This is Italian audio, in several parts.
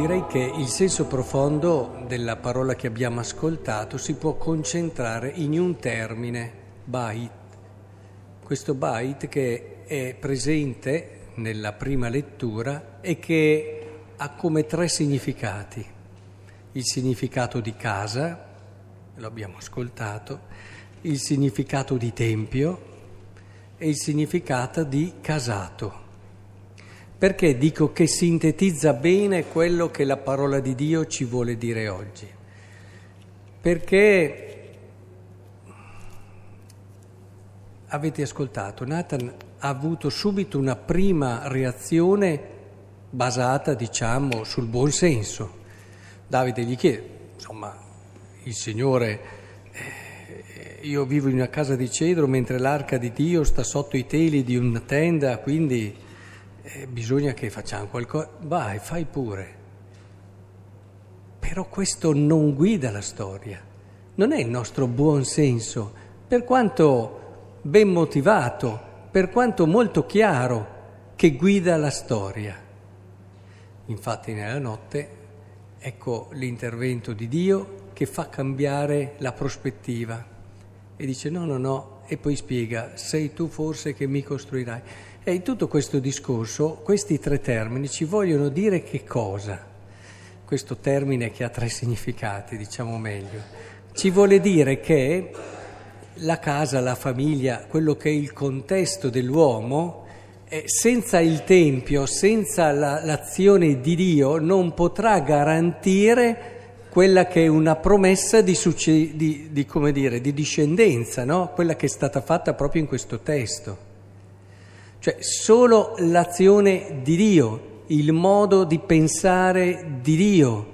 direi che il senso profondo della parola che abbiamo ascoltato si può concentrare in un termine, bait. Questo bait che è presente nella prima lettura e che ha come tre significati. Il significato di casa, lo abbiamo ascoltato, il significato di tempio e il significato di casato. Perché dico che sintetizza bene quello che la parola di Dio ci vuole dire oggi? Perché avete ascoltato, Nathan ha avuto subito una prima reazione basata, diciamo, sul buon senso. Davide gli chiede, insomma, il Signore, eh, io vivo in una casa di cedro mentre l'arca di Dio sta sotto i teli di una tenda, quindi eh, bisogna che facciamo qualcosa, vai, fai pure. Però questo non guida la storia, non è il nostro buon senso, per quanto ben motivato, per quanto molto chiaro, che guida la storia. Infatti nella notte ecco l'intervento di Dio che fa cambiare la prospettiva e dice no, no, no, e poi spiega, sei tu forse che mi costruirai. E in tutto questo discorso questi tre termini ci vogliono dire che cosa? Questo termine che ha tre significati, diciamo meglio, ci vuole dire che la casa, la famiglia, quello che è il contesto dell'uomo, senza il Tempio, senza la, l'azione di Dio, non potrà garantire quella che è una promessa di, di, di, dire, di discendenza, no? quella che è stata fatta proprio in questo testo. Cioè solo l'azione di Dio, il modo di pensare di Dio,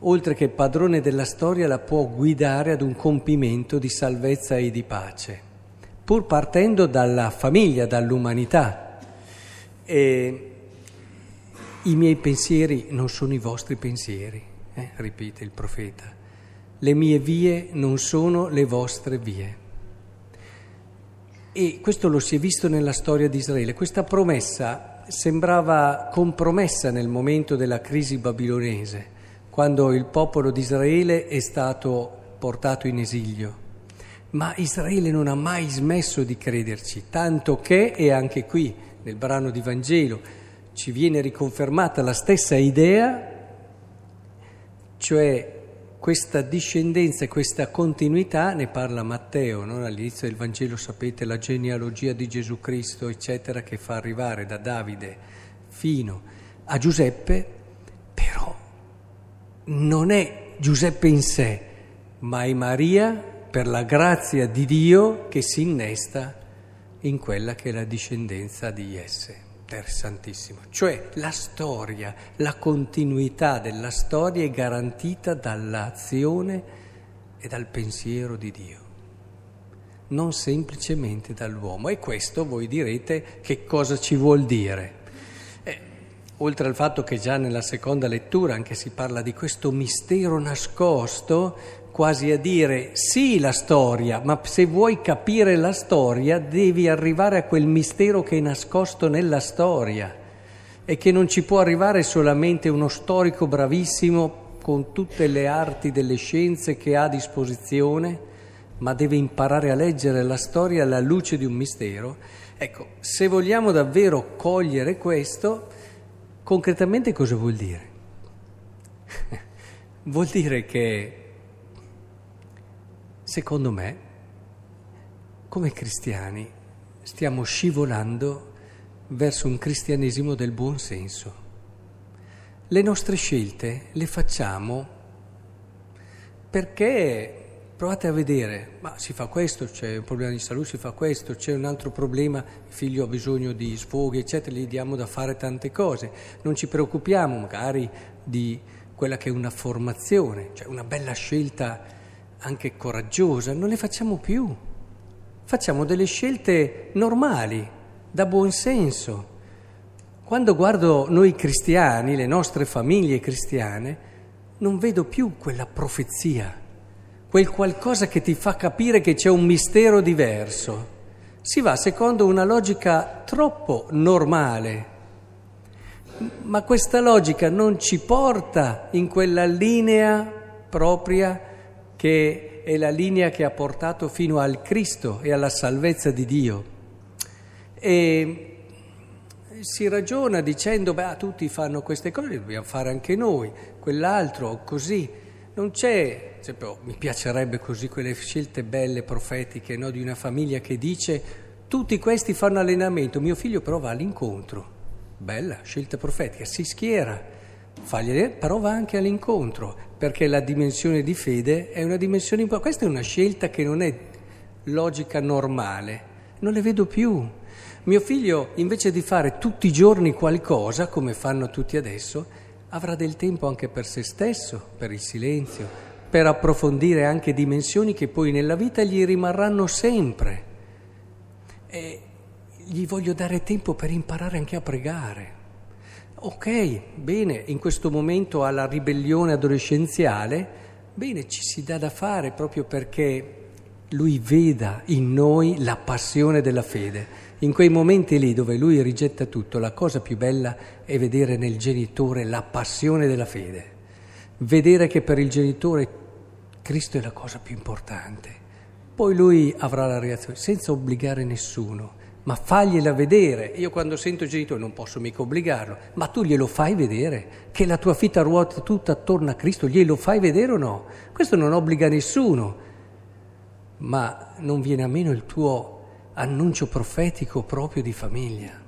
oltre che padrone della storia, la può guidare ad un compimento di salvezza e di pace, pur partendo dalla famiglia, dall'umanità. E I miei pensieri non sono i vostri pensieri, eh? ripete il profeta. Le mie vie non sono le vostre vie. E questo lo si è visto nella storia di Israele. Questa promessa sembrava compromessa nel momento della crisi babilonese, quando il popolo di Israele è stato portato in esilio. Ma Israele non ha mai smesso di crederci, tanto che, e anche qui nel brano di Vangelo, ci viene riconfermata la stessa idea, cioè questa discendenza e questa continuità ne parla Matteo, no? all'inizio del Vangelo sapete la genealogia di Gesù Cristo, eccetera, che fa arrivare da Davide fino a Giuseppe, però non è Giuseppe in sé, ma è Maria per la grazia di Dio che si innesta in quella che è la discendenza di esse interessantissimo, cioè la storia, la continuità della storia è garantita dall'azione e dal pensiero di Dio, non semplicemente dall'uomo. E questo voi direte che cosa ci vuol dire. Eh, oltre al fatto che già nella seconda lettura anche si parla di questo mistero nascosto, quasi a dire sì la storia, ma se vuoi capire la storia devi arrivare a quel mistero che è nascosto nella storia e che non ci può arrivare solamente uno storico bravissimo con tutte le arti delle scienze che ha a disposizione, ma deve imparare a leggere la storia alla luce di un mistero. Ecco, se vogliamo davvero cogliere questo, concretamente cosa vuol dire? vuol dire che Secondo me, come cristiani, stiamo scivolando verso un cristianesimo del buon senso. Le nostre scelte le facciamo perché provate a vedere, ma si fa questo, c'è un problema di salute, si fa questo, c'è un altro problema, il figlio ha bisogno di sfoghi, eccetera, gli diamo da fare tante cose. Non ci preoccupiamo magari di quella che è una formazione, cioè una bella scelta anche coraggiosa, non le facciamo più. Facciamo delle scelte normali, da buon senso. Quando guardo noi cristiani, le nostre famiglie cristiane, non vedo più quella profezia, quel qualcosa che ti fa capire che c'è un mistero diverso. Si va secondo una logica troppo normale. Ma questa logica non ci porta in quella linea propria che è la linea che ha portato fino al Cristo e alla salvezza di Dio. E si ragiona dicendo, beh, tutti fanno queste cose, dobbiamo fare anche noi, quell'altro, così. Non c'è, esempio, mi piacerebbe così quelle scelte belle, profetiche, no, di una famiglia che dice, tutti questi fanno allenamento, mio figlio però va all'incontro. Bella, scelta profetica, si schiera, fagli, però va anche all'incontro, perché la dimensione di fede è una dimensione importante. Questa è una scelta che non è logica normale, non le vedo più. Mio figlio, invece di fare tutti i giorni qualcosa, come fanno tutti adesso, avrà del tempo anche per se stesso, per il silenzio, per approfondire anche dimensioni che poi nella vita gli rimarranno sempre. E gli voglio dare tempo per imparare anche a pregare. Ok, bene, in questo momento alla ribellione adolescenziale, bene, ci si dà da fare proprio perché lui veda in noi la passione della fede. In quei momenti lì dove lui rigetta tutto, la cosa più bella è vedere nel genitore la passione della fede, vedere che per il genitore Cristo è la cosa più importante. Poi lui avrà la reazione, senza obbligare nessuno, ma fagliela vedere. Io quando sento il genitore non posso mica obbligarlo, ma tu glielo fai vedere, che la tua vita ruota tutta attorno a Cristo, glielo fai vedere o no? Questo non obbliga nessuno, ma non viene a meno il tuo annuncio profetico proprio di famiglia.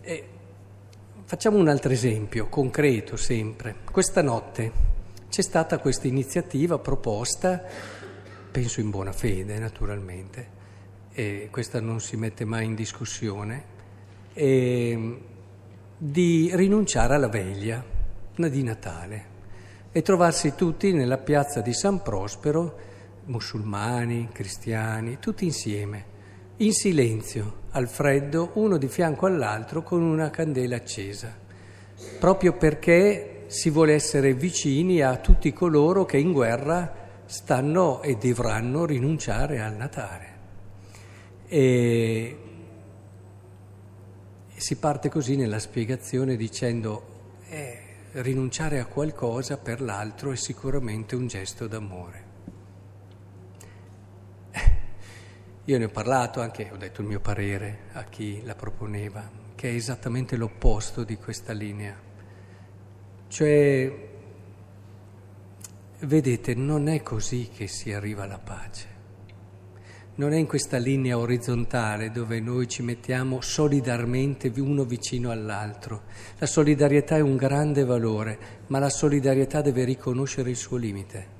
E facciamo un altro esempio, concreto sempre. Questa notte c'è stata questa iniziativa proposta, penso in buona fede naturalmente, e questa non si mette mai in discussione, e, di rinunciare alla veglia di Natale e trovarsi tutti nella piazza di San Prospero, musulmani, cristiani, tutti insieme in silenzio, al freddo, uno di fianco all'altro con una candela accesa, proprio perché si vuole essere vicini a tutti coloro che in guerra stanno e dovranno rinunciare al Natale. E si parte così nella spiegazione dicendo eh, rinunciare a qualcosa per l'altro è sicuramente un gesto d'amore. Io ne ho parlato anche, ho detto il mio parere a chi la proponeva, che è esattamente l'opposto di questa linea. Cioè, vedete, non è così che si arriva alla pace. Non è in questa linea orizzontale dove noi ci mettiamo solidarmente uno vicino all'altro. La solidarietà è un grande valore, ma la solidarietà deve riconoscere il suo limite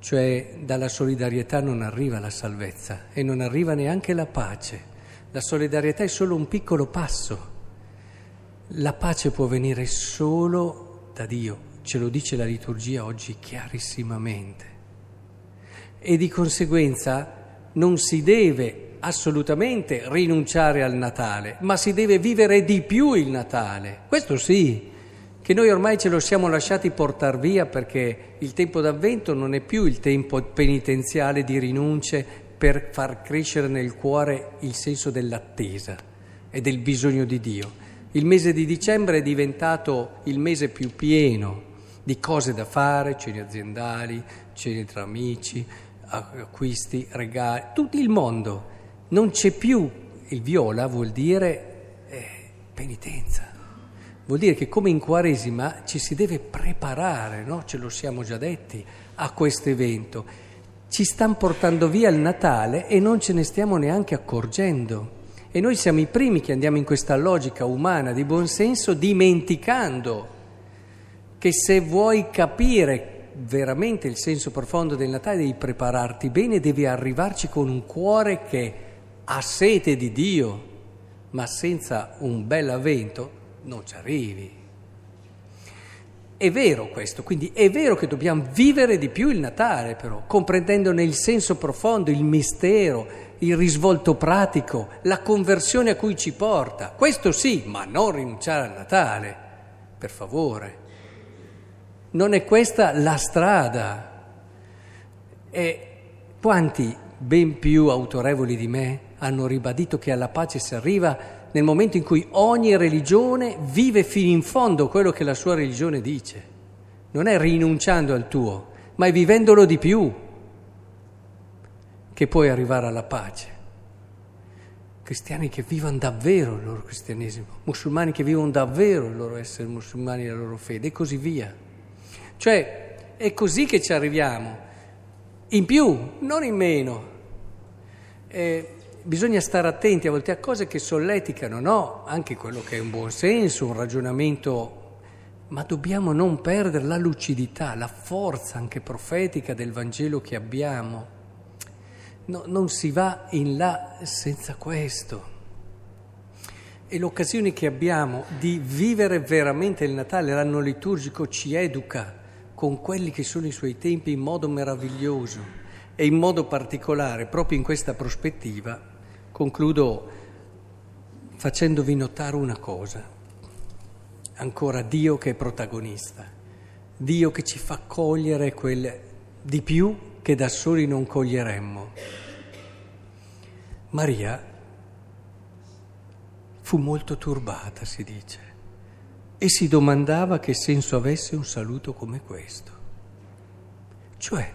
cioè dalla solidarietà non arriva la salvezza e non arriva neanche la pace. La solidarietà è solo un piccolo passo. La pace può venire solo da Dio, ce lo dice la liturgia oggi chiarissimamente. E di conseguenza non si deve assolutamente rinunciare al Natale, ma si deve vivere di più il Natale. Questo sì, che noi ormai ce lo siamo lasciati portare via perché il tempo d'avvento non è più il tempo penitenziale di rinunce per far crescere nel cuore il senso dell'attesa e del bisogno di Dio. Il mese di dicembre è diventato il mese più pieno di cose da fare, cene aziendali, cene tra amici, acquisti, regali, tutto il mondo. Non c'è più il viola, vuol dire eh, penitenza. Vuol dire che come in Quaresima ci si deve preparare, no? ce lo siamo già detti, a questo evento. Ci stanno portando via il Natale e non ce ne stiamo neanche accorgendo. E noi siamo i primi che andiamo in questa logica umana di buonsenso dimenticando che se vuoi capire veramente il senso profondo del Natale devi prepararti bene, devi arrivarci con un cuore che ha sete di Dio, ma senza un bel avvento non ci arrivi. È vero questo, quindi è vero che dobbiamo vivere di più il Natale però, comprendendone il senso profondo, il mistero, il risvolto pratico, la conversione a cui ci porta. Questo sì, ma non rinunciare al Natale, per favore. Non è questa la strada. E quanti ben più autorevoli di me hanno ribadito che alla pace si arriva nel momento in cui ogni religione vive fino in fondo quello che la sua religione dice. Non è rinunciando al tuo, ma è vivendolo di più che puoi arrivare alla pace. Cristiani che vivono davvero il loro cristianesimo, musulmani che vivono davvero il loro essere musulmani e la loro fede e così via. Cioè è così che ci arriviamo, in più, non in meno. Eh, bisogna stare attenti a volte a cose che solleticano, no? Anche quello che è un buon senso, un ragionamento ma dobbiamo non perdere la lucidità, la forza anche profetica del Vangelo che abbiamo. No, non si va in là senza questo. E l'occasione che abbiamo di vivere veramente il Natale, l'anno liturgico, ci educa con quelli che sono i suoi tempi in modo meraviglioso e in modo particolare, proprio in questa prospettiva, concludo facendovi notare una cosa ancora Dio che è protagonista, Dio che ci fa cogliere quel di più che da soli non coglieremmo. Maria fu molto turbata, si dice, e si domandava che senso avesse un saluto come questo. Cioè,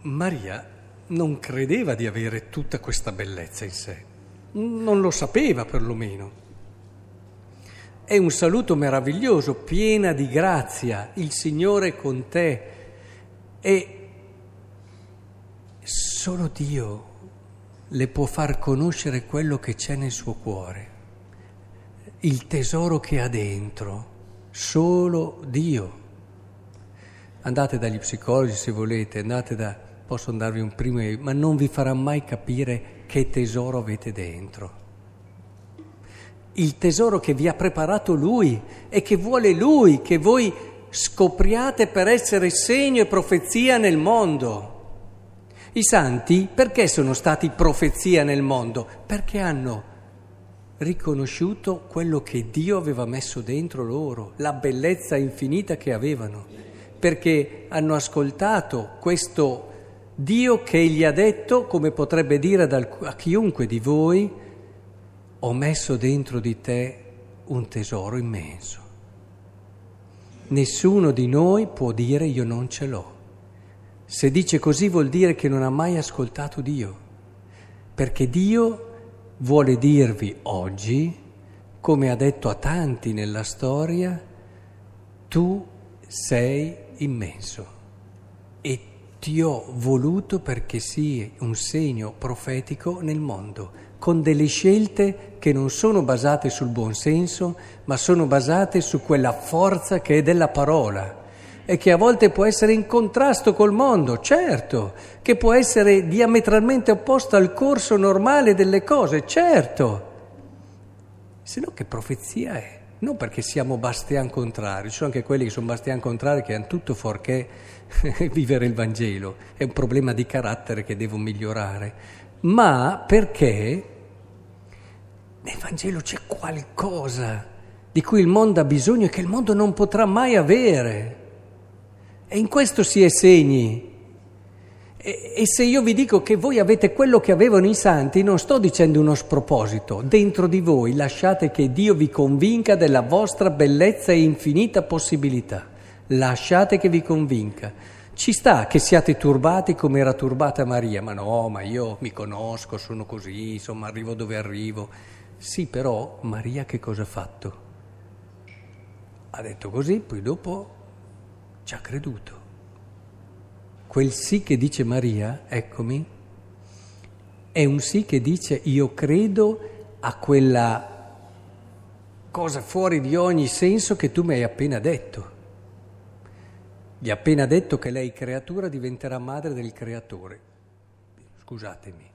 Maria non credeva di avere tutta questa bellezza in sé, non lo sapeva perlomeno. È un saluto meraviglioso, piena di grazia, il Signore è con te. E solo Dio le può far conoscere quello che c'è nel suo cuore, il tesoro che ha dentro, solo Dio. Andate dagli psicologi se volete, andate da, posso darvi un primo, ma non vi farà mai capire che tesoro avete dentro il tesoro che vi ha preparato Lui e che vuole Lui, che voi scopriate per essere segno e profezia nel mondo. I santi perché sono stati profezia nel mondo? Perché hanno riconosciuto quello che Dio aveva messo dentro loro, la bellezza infinita che avevano, perché hanno ascoltato questo Dio che gli ha detto, come potrebbe dire a chiunque di voi, ho messo dentro di te un tesoro immenso. Nessuno di noi può dire io non ce l'ho. Se dice così vuol dire che non ha mai ascoltato Dio, perché Dio vuole dirvi oggi, come ha detto a tanti nella storia, tu sei immenso. E ti ho voluto perché sii un segno profetico nel mondo con delle scelte che non sono basate sul buon senso, ma sono basate su quella forza che è della parola e che a volte può essere in contrasto col mondo, certo, che può essere diametralmente opposta al corso normale delle cose, certo. Se no che profezia è? Non perché siamo bastian contrari, ci sono anche quelli che sono bastian contrari che hanno tutto fuorché vivere il Vangelo, è un problema di carattere che devo migliorare ma perché nel Vangelo c'è qualcosa di cui il mondo ha bisogno e che il mondo non potrà mai avere. E in questo si è segni. E, e, se io vi dico che voi avete quello che avevano i santi, non sto dicendo uno sproposito. Dentro di voi lasciate che Dio vi convinca della vostra bellezza e infinita possibilità. Lasciate che vi convinca. Ci sta che siate turbati come era turbata Maria, ma no, ma io mi conosco, sono così, insomma arrivo dove arrivo. Sì, però Maria che cosa ha fatto? Ha detto così, poi dopo ci ha creduto. Quel sì che dice Maria, eccomi, è un sì che dice io credo a quella cosa fuori di ogni senso che tu mi hai appena detto. Gli ha appena detto che lei, creatura, diventerà madre del creatore. Scusatemi,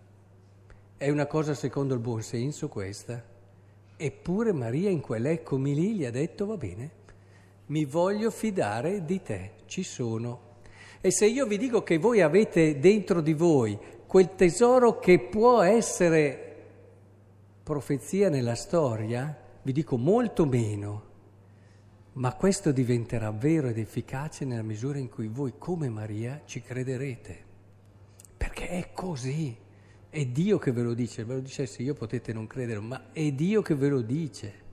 è una cosa secondo il buon senso questa? Eppure Maria in quell'eccomi lì gli ha detto va bene, mi voglio fidare di te, ci sono. E se io vi dico che voi avete dentro di voi quel tesoro che può essere profezia nella storia, vi dico molto meno ma questo diventerà vero ed efficace nella misura in cui voi, come Maria, ci crederete. Perché è così. È Dio che ve lo dice, ve lo dicesse io potete non credere, ma è Dio che ve lo dice.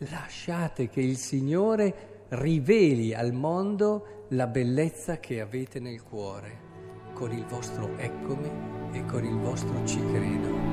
Lasciate che il Signore riveli al mondo la bellezza che avete nel cuore, con il vostro eccomi e con il vostro ci credo.